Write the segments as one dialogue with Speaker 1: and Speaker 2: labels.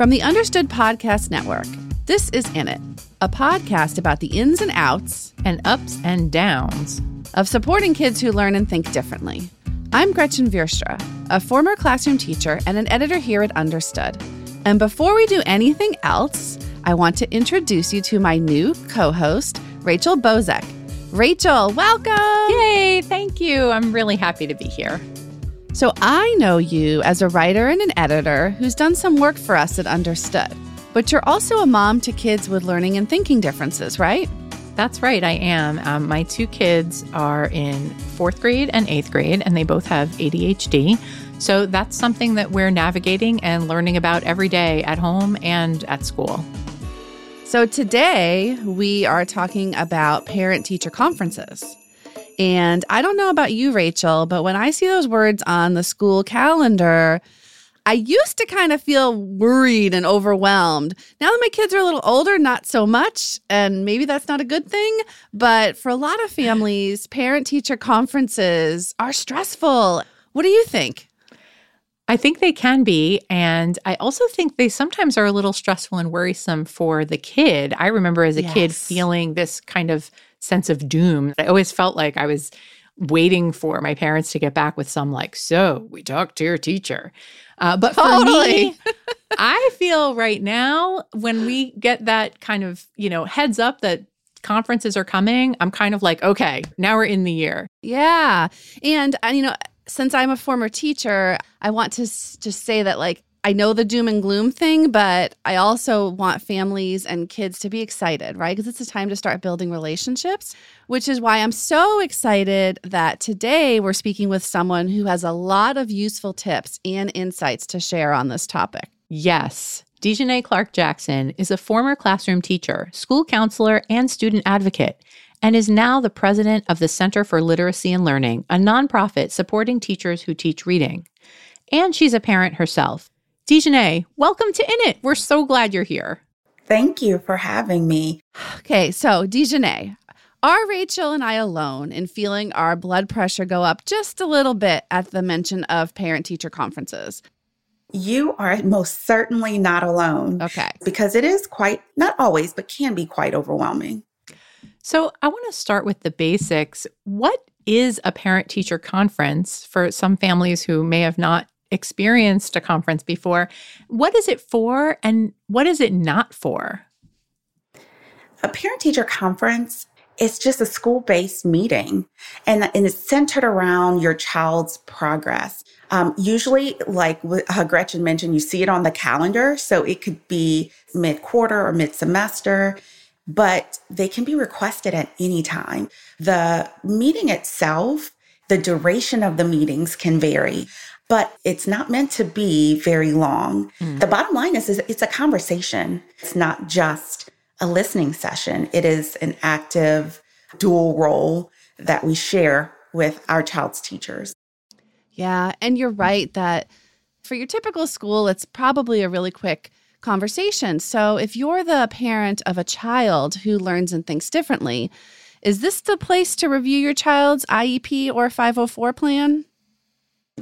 Speaker 1: From the Understood Podcast Network, this is In It, a podcast about the ins and outs
Speaker 2: and ups and downs
Speaker 1: of supporting kids who learn and think differently. I'm Gretchen Vierstra, a former classroom teacher and an editor here at Understood. And before we do anything else, I want to introduce you to my new co host, Rachel Bozek. Rachel, welcome!
Speaker 2: Yay, thank you. I'm really happy to be here.
Speaker 1: So, I know you as a writer and an editor who's done some work for us at Understood, but you're also a mom to kids with learning and thinking differences, right?
Speaker 2: That's right, I am. Um, my two kids are in fourth grade and eighth grade, and they both have ADHD. So that's something that we're navigating and learning about every day at home and at school.
Speaker 1: So today we are talking about parent teacher conferences. And I don't know about you, Rachel, but when I see those words on the school calendar, I used to kind of feel worried and overwhelmed. Now that my kids are a little older, not so much. And maybe that's not a good thing. But for a lot of families, parent teacher conferences are stressful. What do you think?
Speaker 2: I think they can be. And I also think they sometimes are a little stressful and worrisome for the kid. I remember as a yes. kid feeling this kind of sense of doom. I always felt like I was waiting for my parents to get back with some like, so we talked to your teacher. Uh, but totally. for me, I feel right now when we get that kind of, you know, heads up that conferences are coming, I'm kind of like, okay, now we're in the year.
Speaker 1: Yeah. And, uh, you know, since I'm a former teacher, I want to just say that, like, I know the doom and gloom thing, but I also want families and kids to be excited, right? Because it's a time to start building relationships, which is why I'm so excited that today we're speaking with someone who has a lot of useful tips and insights to share on this topic.
Speaker 2: Yes. Dejanay Clark Jackson is a former classroom teacher, school counselor, and student advocate, and is now the president of the Center for Literacy and Learning, a nonprofit supporting teachers who teach reading. And she's a parent herself. Dejanay, welcome to In It. We're so glad you're here.
Speaker 3: Thank you for having me.
Speaker 1: Okay, so Dejanay, are Rachel and I alone in feeling our blood pressure go up just a little bit at the mention of parent teacher conferences?
Speaker 3: You are most certainly not alone.
Speaker 1: Okay.
Speaker 3: Because it is quite, not always, but can be quite overwhelming.
Speaker 2: So I want to start with the basics. What is a parent teacher conference for some families who may have not experienced a conference before. What is it for and what is it not for?
Speaker 3: A parent teacher conference is just a school based meeting and, and, it's centered around your child's progress. Um, usually, like uh, Gretchen mentioned, you see it on the calendar. So it could be mid quarter or mid semester, but they can be requested at any time. The meeting itself, the duration of the meetings can vary but it's not meant to be very long. Mm. The bottom line is, is it's a conversation. It's not just a listening session. It is an active dual role that we share with our child's teachers.
Speaker 1: Yeah, and you're right that for your typical school, it's probably a really quick conversation. So if you're the parent of a child who learns and thinks differently, is this the place to review your child's IEP or 504 plan?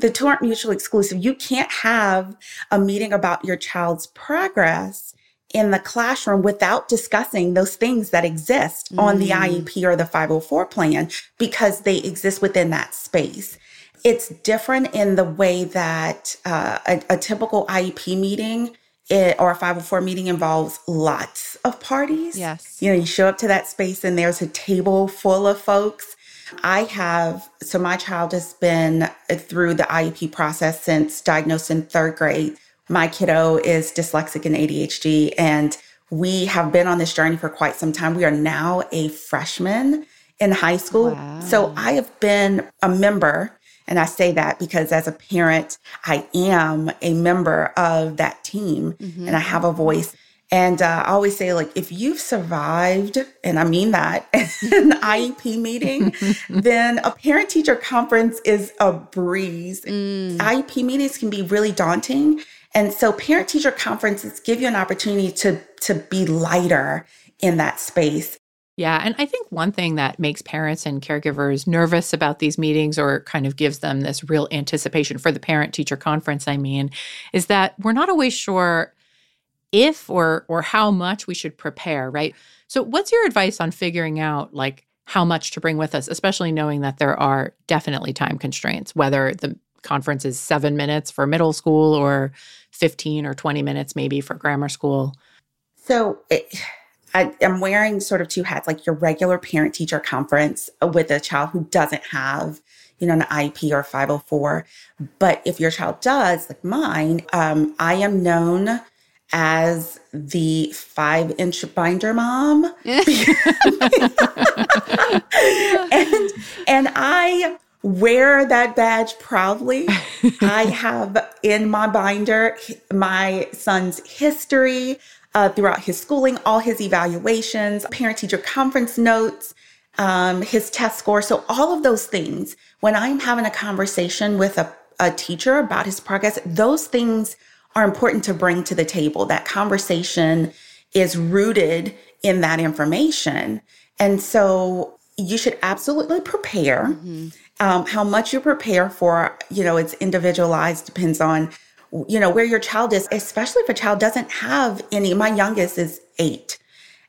Speaker 3: the two aren't mutually exclusive. You can't have a meeting about your child's progress in the classroom without discussing those things that exist mm. on the mm. IEP or the 504 plan because they exist within that space. It's different in the way that uh, a, a, typical IEP meeting it, or a 504 meeting involves lots of parties.
Speaker 1: Yes.
Speaker 3: You know, you show up to that space and there's a table full of folks I have, so my child has been uh, through the IEP process since diagnosed in third grade. My kiddo is dyslexic and ADHD, and we have been on this journey for quite some time. We are now a freshman in high school. Wow. So I have been a member, and I say that because as a parent, I am a member of that team mm-hmm. and I have a voice. And uh, I always say, like, if you've survived, and I mean that, an IEP meeting, then a parent teacher conference is a breeze. Mm. IEP meetings can be really daunting. And so parent teacher conferences give you an opportunity to, to be lighter in that space.
Speaker 2: Yeah. And I think one thing that makes parents and caregivers nervous about these meetings or kind of gives them this real anticipation for the parent teacher conference, I mean, is that we're not always sure if or or how much we should prepare, right? So what's your advice on figuring out like how much to bring with us, especially knowing that there are definitely time constraints, whether the conference is 7 minutes for middle school or 15 or 20 minutes maybe for grammar school?
Speaker 3: So it, I, am wearing sort of two hats, like your regular parent teacher conference with a child who doesn't have, you know, an IEP or 504. But if your child does, like mine, um, I am known as the five inch binder mom. and, and I wear that badge proudly. I have in my binder my son's history uh, throughout his schooling, all his evaluations, parent teacher conference notes, um, his test score. So, all of those things, when I'm having a conversation with a, a teacher about his progress, those things are important to bring to the table. That conversation is rooted in that information. And so you should absolutely prepare. Mm-hmm. Um, how much you prepare for, you know, it's individualized, depends on, you know, where your child is, especially if a child doesn't have any. My youngest is eight.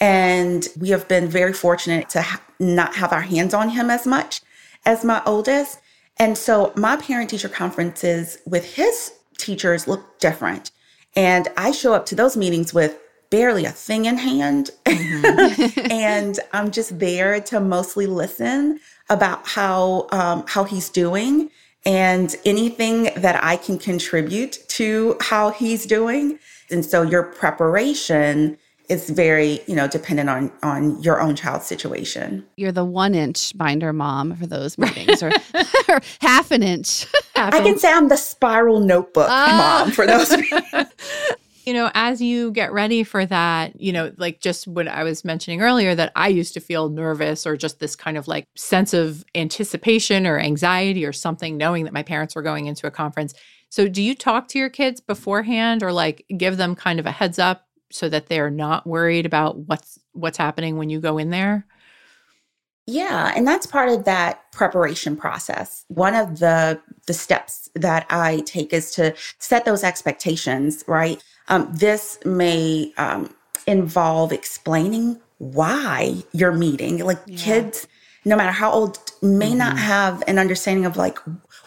Speaker 3: And we have been very fortunate to ha- not have our hands on him as much as my oldest. And so my parent teacher conferences with his teachers look different. And I show up to those meetings with barely a thing in hand. Mm-hmm. and I'm just there to mostly listen about how um, how he's doing and anything that I can contribute to how he's doing. And so your preparation is very, you know, dependent on on your own child's situation.
Speaker 1: You're the one inch binder mom for those meetings, or, or half an inch.
Speaker 3: Half I can say I'm the spiral notebook oh. mom for those.
Speaker 2: you know, as you get ready for that, you know, like just what I was mentioning earlier, that I used to feel nervous or just this kind of like sense of anticipation or anxiety or something, knowing that my parents were going into a conference. So, do you talk to your kids beforehand or like give them kind of a heads up so that they're not worried about what's what's happening when you go in there?
Speaker 3: Yeah, and that's part of that preparation process. One of the the steps that I take is to set those expectations, right? Um, this may um, involve explaining why you're meeting. Like yeah. kids, no matter how old, may mm-hmm. not have an understanding of like,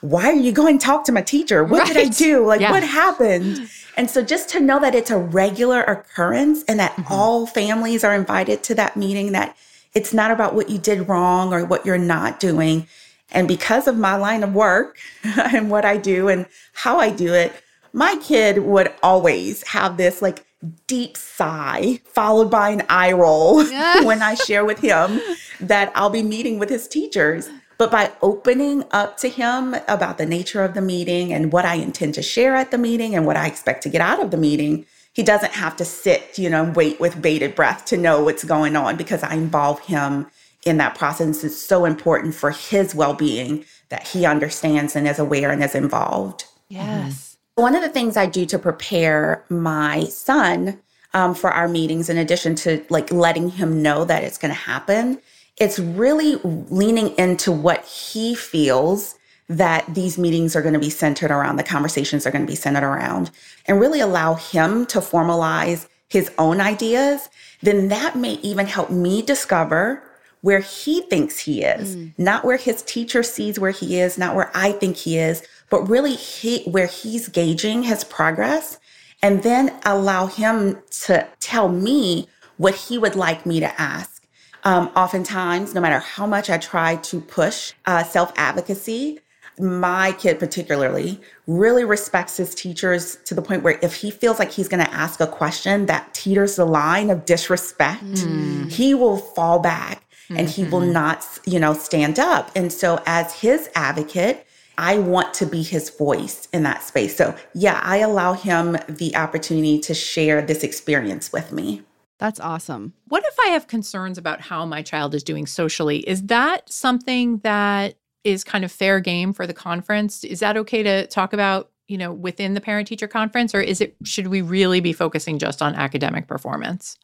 Speaker 3: why are you going to talk to my teacher? What right. did I do? Like, yeah. what happened? And so just to know that it's a regular occurrence and that mm-hmm. all families are invited to that meeting, that it's not about what you did wrong or what you're not doing. And because of my line of work and what I do and how I do it, my kid would always have this like deep sigh followed by an eye roll when I share with him that I'll be meeting with his teachers. But by opening up to him about the nature of the meeting and what I intend to share at the meeting and what I expect to get out of the meeting, he doesn't have to sit, you know, and wait with bated breath to know what's going on because I involve him in that process. It's so important for his well being that he understands and is aware and is involved.
Speaker 1: Yes.
Speaker 3: One of the things I do to prepare my son um, for our meetings, in addition to like letting him know that it's going to happen, it's really leaning into what he feels that these meetings are going to be centered around, the conversations are going to be centered around, and really allow him to formalize his own ideas, then that may even help me discover where he thinks he is, mm. not where his teacher sees where he is, not where I think he is, but really he, where he's gauging his progress, and then allow him to tell me what he would like me to ask um, oftentimes, no matter how much I try to push uh, self advocacy, my kid particularly really respects his teachers to the point where if he feels like he's going to ask a question that teeters the line of disrespect, mm. he will fall back mm-hmm. and he will mm-hmm. not, you know, stand up. And so as his advocate, I want to be his voice in that space. So, yeah, I allow him the opportunity to share this experience with me.
Speaker 1: That's awesome.
Speaker 2: What if I have concerns about how my child is doing socially? Is that something that is kind of fair game for the conference? Is that okay to talk about, you know, within the parent teacher conference or is it should we really be focusing just on academic performance?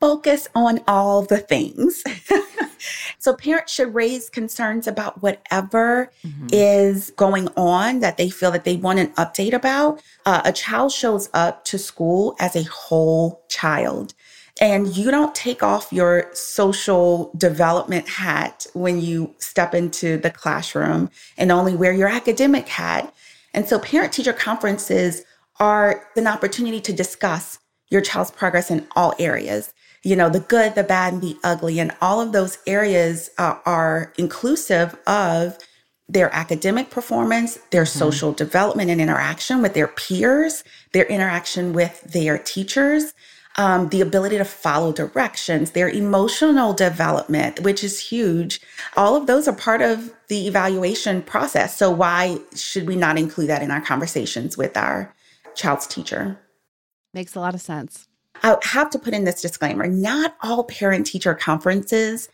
Speaker 3: Focus on all the things. so parents should raise concerns about whatever mm-hmm. is going on that they feel that they want an update about. Uh, a child shows up to school as a whole child. And you don't take off your social development hat when you step into the classroom and only wear your academic hat. And so parent teacher conferences are an opportunity to discuss your child's progress in all areas. You know, the good, the bad, and the ugly. And all of those areas uh, are inclusive of their academic performance, their mm-hmm. social development and interaction with their peers, their interaction with their teachers, um, the ability to follow directions, their emotional development, which is huge. All of those are part of the evaluation process. So, why should we not include that in our conversations with our child's teacher?
Speaker 1: Makes a lot of sense.
Speaker 3: I have to put in this disclaimer not all parent teacher conferences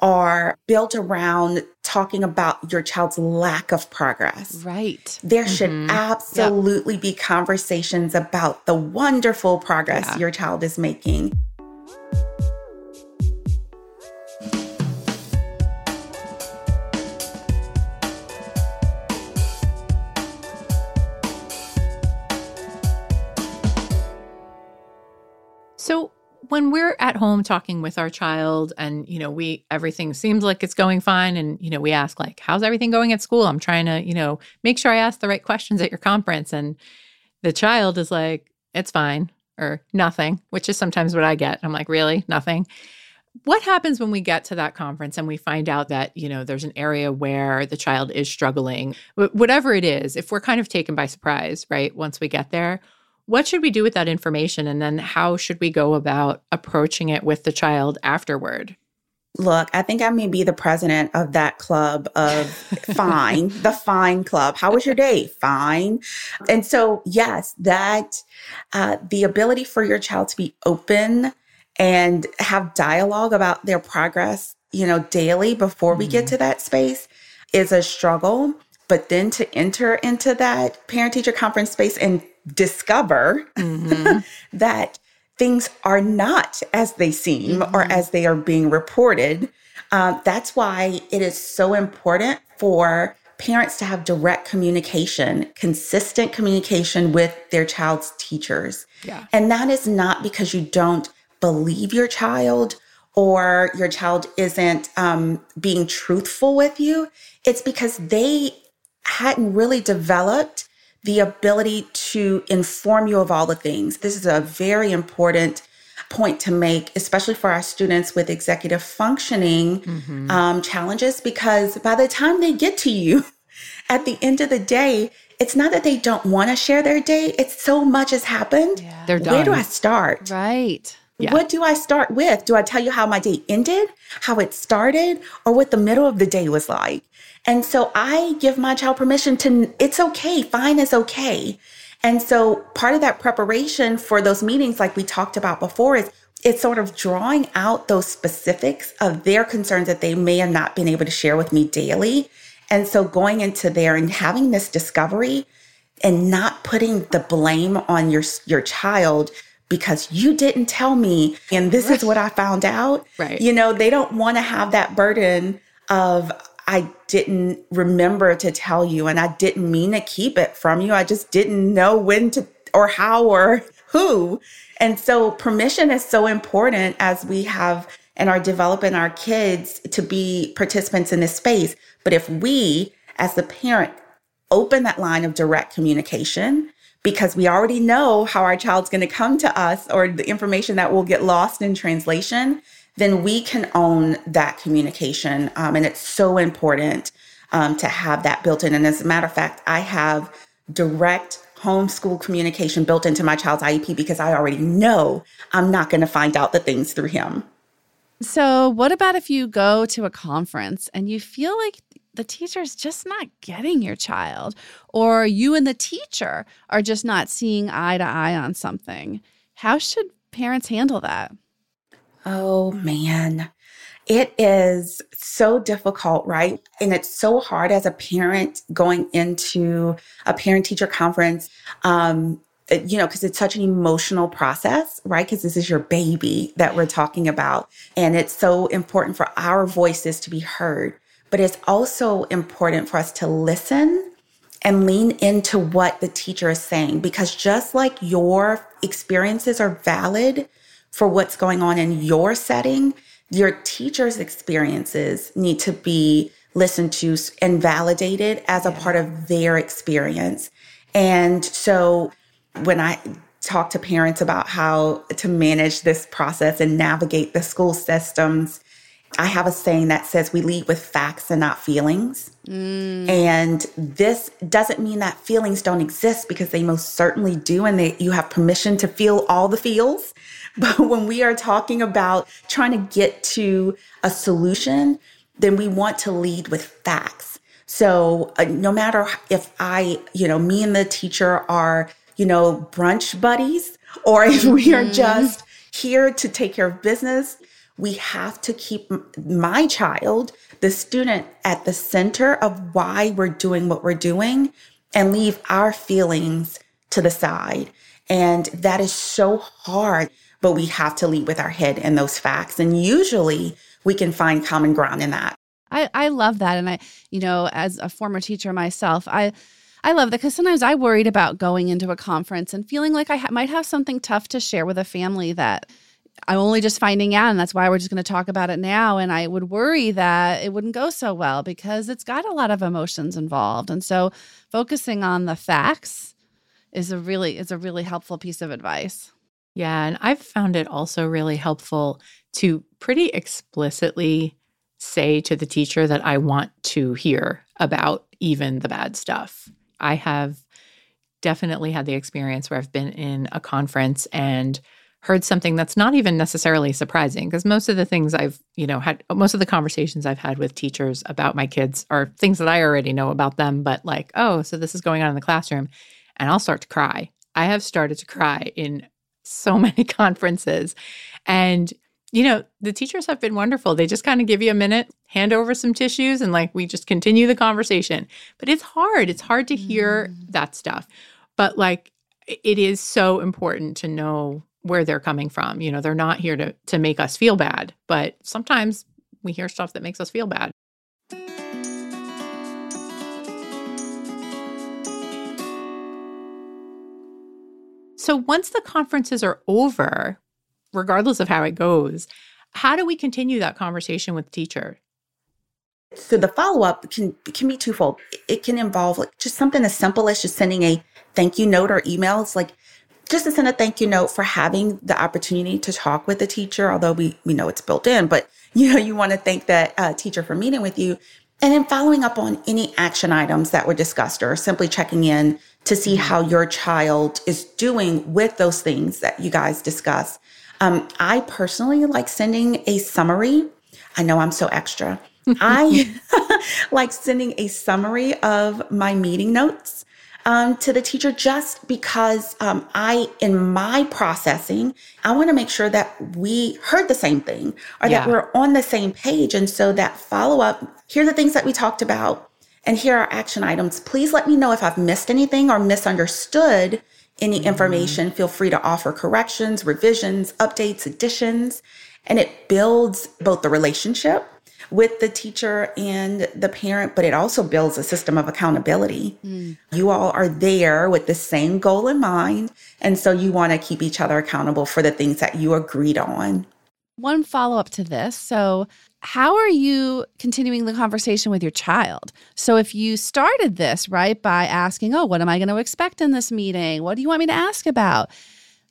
Speaker 3: are built around talking about your child's lack of progress.
Speaker 1: Right.
Speaker 3: There mm-hmm. should absolutely yep. be conversations about the wonderful progress yeah. your child is making.
Speaker 2: When we're at home talking with our child and you know we everything seems like it's going fine and you know we ask like how's everything going at school? I'm trying to you know make sure i ask the right questions at your conference and the child is like it's fine or nothing which is sometimes what i get. I'm like really? Nothing? What happens when we get to that conference and we find out that you know there's an area where the child is struggling? Whatever it is if we're kind of taken by surprise right once we get there what should we do with that information? And then how should we go about approaching it with the child afterward?
Speaker 3: Look, I think I may be the president of that club of fine, the fine club. How was your day? Fine. And so, yes, that uh, the ability for your child to be open and have dialogue about their progress, you know, daily before we mm-hmm. get to that space is a struggle. But then to enter into that parent teacher conference space and discover mm-hmm. that things are not as they seem mm-hmm. or as they are being reported. Um, that's why it is so important for parents to have direct communication, consistent communication with their child's teachers. Yeah. And that is not because you don't believe your child or your child isn't um, being truthful with you. It's because they hadn't really developed the ability to inform you of all the things. This is a very important point to make, especially for our students with executive functioning mm-hmm. um, challenges, because by the time they get to you at the end of the day, it's not that they don't want to share their day, it's so much has happened. Yeah. They're done. Where do I start?
Speaker 1: Right.
Speaker 3: Yeah. What do I start with? Do I tell you how my day ended, how it started, or what the middle of the day was like? And so I give my child permission to, it's okay, fine is okay. And so part of that preparation for those meetings, like we talked about before, is it's sort of drawing out those specifics of their concerns that they may have not been able to share with me daily. And so going into there and having this discovery and not putting the blame on your your child because you didn't tell me and this right. is what I found out.
Speaker 2: Right.
Speaker 3: You know, they don't want to have that burden of I didn't remember to tell you and I didn't mean to keep it from you. I just didn't know when to or how or who. And so permission is so important as we have and are developing our kids to be participants in this space. But if we, as the parent, open that line of direct communication, because we already know how our child's going to come to us or the information that will get lost in translation, then we can own that communication. Um, and it's so important um, to have that built in. And as a matter of fact, I have direct homeschool communication built into my child's IEP because I already know I'm not going to find out the things through him.
Speaker 1: So, what about if you go to a conference and you feel like the teacher's just not getting your child, or you and the teacher are just not seeing eye to eye on something? How should parents handle that?
Speaker 3: Oh man, it is so difficult, right? And it's so hard as a parent going into a parent teacher conference. Um, you know, because it's such an emotional process, right? Because this is your baby that we're talking about. And it's so important for our voices to be heard. But it's also important for us to listen and lean into what the teacher is saying. Because just like your experiences are valid for what's going on in your setting, your teacher's experiences need to be listened to and validated as a part of their experience. And so when I talk to parents about how to manage this process and navigate the school systems, I have a saying that says we lead with facts and not feelings. Mm. And this doesn't mean that feelings don't exist because they most certainly do, and they, you have permission to feel all the feels. But when we are talking about trying to get to a solution, then we want to lead with facts. So uh, no matter if I, you know, me and the teacher are you know, brunch buddies, or if we are mm-hmm. just here to take care of business, we have to keep my child, the student, at the center of why we're doing what we're doing and leave our feelings to the side. And that is so hard, but we have to lead with our head and those facts. And usually we can find common ground in that.
Speaker 1: I, I love that. And I, you know, as a former teacher myself, I, I love that because sometimes I worried about going into a conference and feeling like I ha- might have something tough to share with a family that I'm only just finding out, and that's why we're just going to talk about it now. And I would worry that it wouldn't go so well because it's got a lot of emotions involved. And so, focusing on the facts is a really is a really helpful piece of advice.
Speaker 2: Yeah, and I've found it also really helpful to pretty explicitly say to the teacher that I want to hear about even the bad stuff. I have definitely had the experience where I've been in a conference and heard something that's not even necessarily surprising because most of the things I've, you know, had most of the conversations I've had with teachers about my kids are things that I already know about them, but like, oh, so this is going on in the classroom. And I'll start to cry. I have started to cry in so many conferences. And you know, the teachers have been wonderful. They just kind of give you a minute, hand over some tissues, and like we just continue the conversation. But it's hard. It's hard to hear mm. that stuff. But like it is so important to know where they're coming from. You know, they're not here to to make us feel bad, but sometimes we hear stuff that makes us feel bad. So once the conferences are over, regardless of how it goes. How do we continue that conversation with the teacher?
Speaker 3: So the follow up can can be twofold. It can involve like just something as simple as just sending a thank you note or email. It's like just to send a thank you note for having the opportunity to talk with the teacher, although we we know it's built in, but you know you want to thank that uh, teacher for meeting with you, and then following up on any action items that were discussed, or simply checking in to see how your child is doing with those things that you guys discuss. Um, I personally like sending a summary. I know I'm so extra. I like sending a summary of my meeting notes um, to the teacher just because um, I, in my processing, I want to make sure that we heard the same thing or yeah. that we're on the same page. And so that follow up, here are the things that we talked about, and here are action items. Please let me know if I've missed anything or misunderstood any mm-hmm. information, feel free to offer corrections, revisions, updates, additions, and it builds both the relationship with the teacher and the parent, but it also builds a system of accountability. Mm. You all are there with the same goal in mind. And so you want to keep each other accountable for the things that you agreed on.
Speaker 1: One follow up to this. So, how are you continuing the conversation with your child? So, if you started this, right, by asking, Oh, what am I going to expect in this meeting? What do you want me to ask about?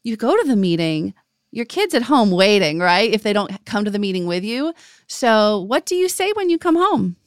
Speaker 1: You go to the meeting, your kid's at home waiting, right? If they don't come to the meeting with you. So, what do you say when you come home?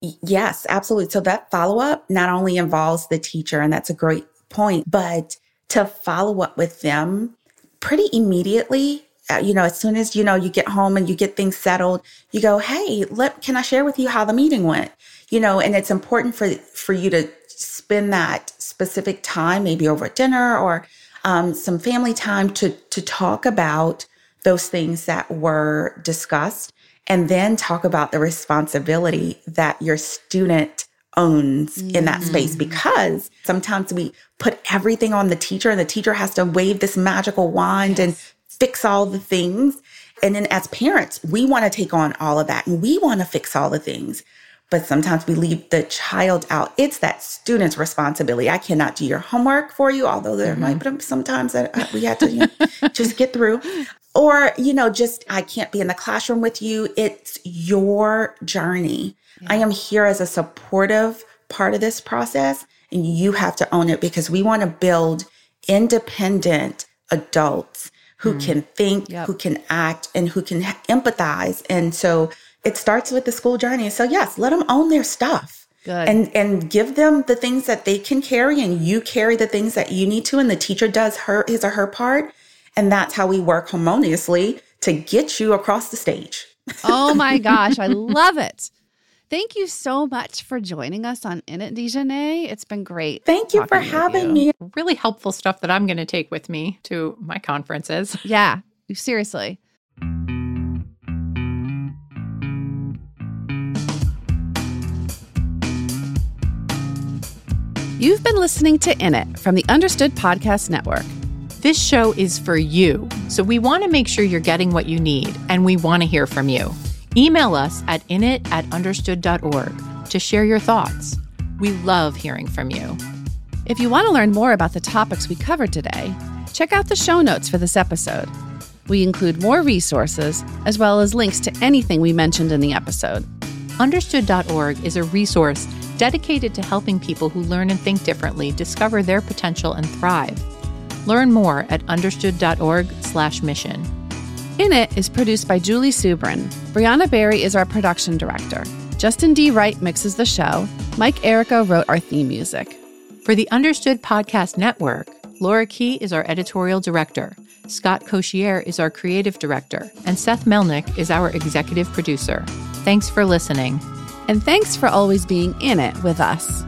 Speaker 3: Yes, absolutely. So, that follow up not only involves the teacher, and that's a great point, but to follow up with them pretty immediately you know, as soon as you know you get home and you get things settled, you go, "Hey, let can I share with you how the meeting went?" You know, and it's important for for you to spend that specific time, maybe over dinner or um, some family time, to to talk about those things that were discussed, and then talk about the responsibility that your student owns mm-hmm. in that space mm. because sometimes we put everything on the teacher and the teacher has to wave this magical wand yes. and fix all the things. And then as parents, we want to take on all of that and we want to fix all the things. But sometimes we leave the child out. It's that student's responsibility. I cannot do your homework for you, although there mm-hmm. might be sometimes that we have to you know, just get through. Or, you know, just I can't be in the classroom with you. It's your journey. Yeah. I am here as a supportive part of this process, and you have to own it because we want to build independent adults who mm. can think, yep. who can act, and who can empathize. And so it starts with the school journey. So yes, let them own their stuff. Good. And and give them the things that they can carry and you carry the things that you need to and the teacher does her his or her part and that's how we work harmoniously to get you across the stage.
Speaker 1: oh my gosh, I love it. Thank you so much for joining us on In It Déjeuner. It's been great.
Speaker 3: Thank you for having you.
Speaker 2: me. Really helpful stuff that I'm going to take with me to my conferences.
Speaker 1: Yeah, seriously. You've been listening to In It from the Understood Podcast Network.
Speaker 2: This show is for you, so we want to make sure you're getting what you need, and we want to hear from you. Email us at init at understood.org to share your thoughts. We love hearing from you.
Speaker 1: If you want to learn more about the topics we covered today, check out the show notes for this episode. We include more resources as well as links to anything we mentioned in the episode.
Speaker 2: Understood.org is a resource dedicated to helping people who learn and think differently discover their potential and thrive. Learn more at understood.org/mission.
Speaker 1: In It is produced by Julie Subrin. Brianna Berry is our production director. Justin D. Wright mixes the show. Mike Errico wrote our theme music.
Speaker 2: For the Understood Podcast Network, Laura Key is our editorial director. Scott Cocchiere is our creative director, and Seth Melnick is our executive producer. Thanks for listening.
Speaker 1: And thanks for always being in it with us.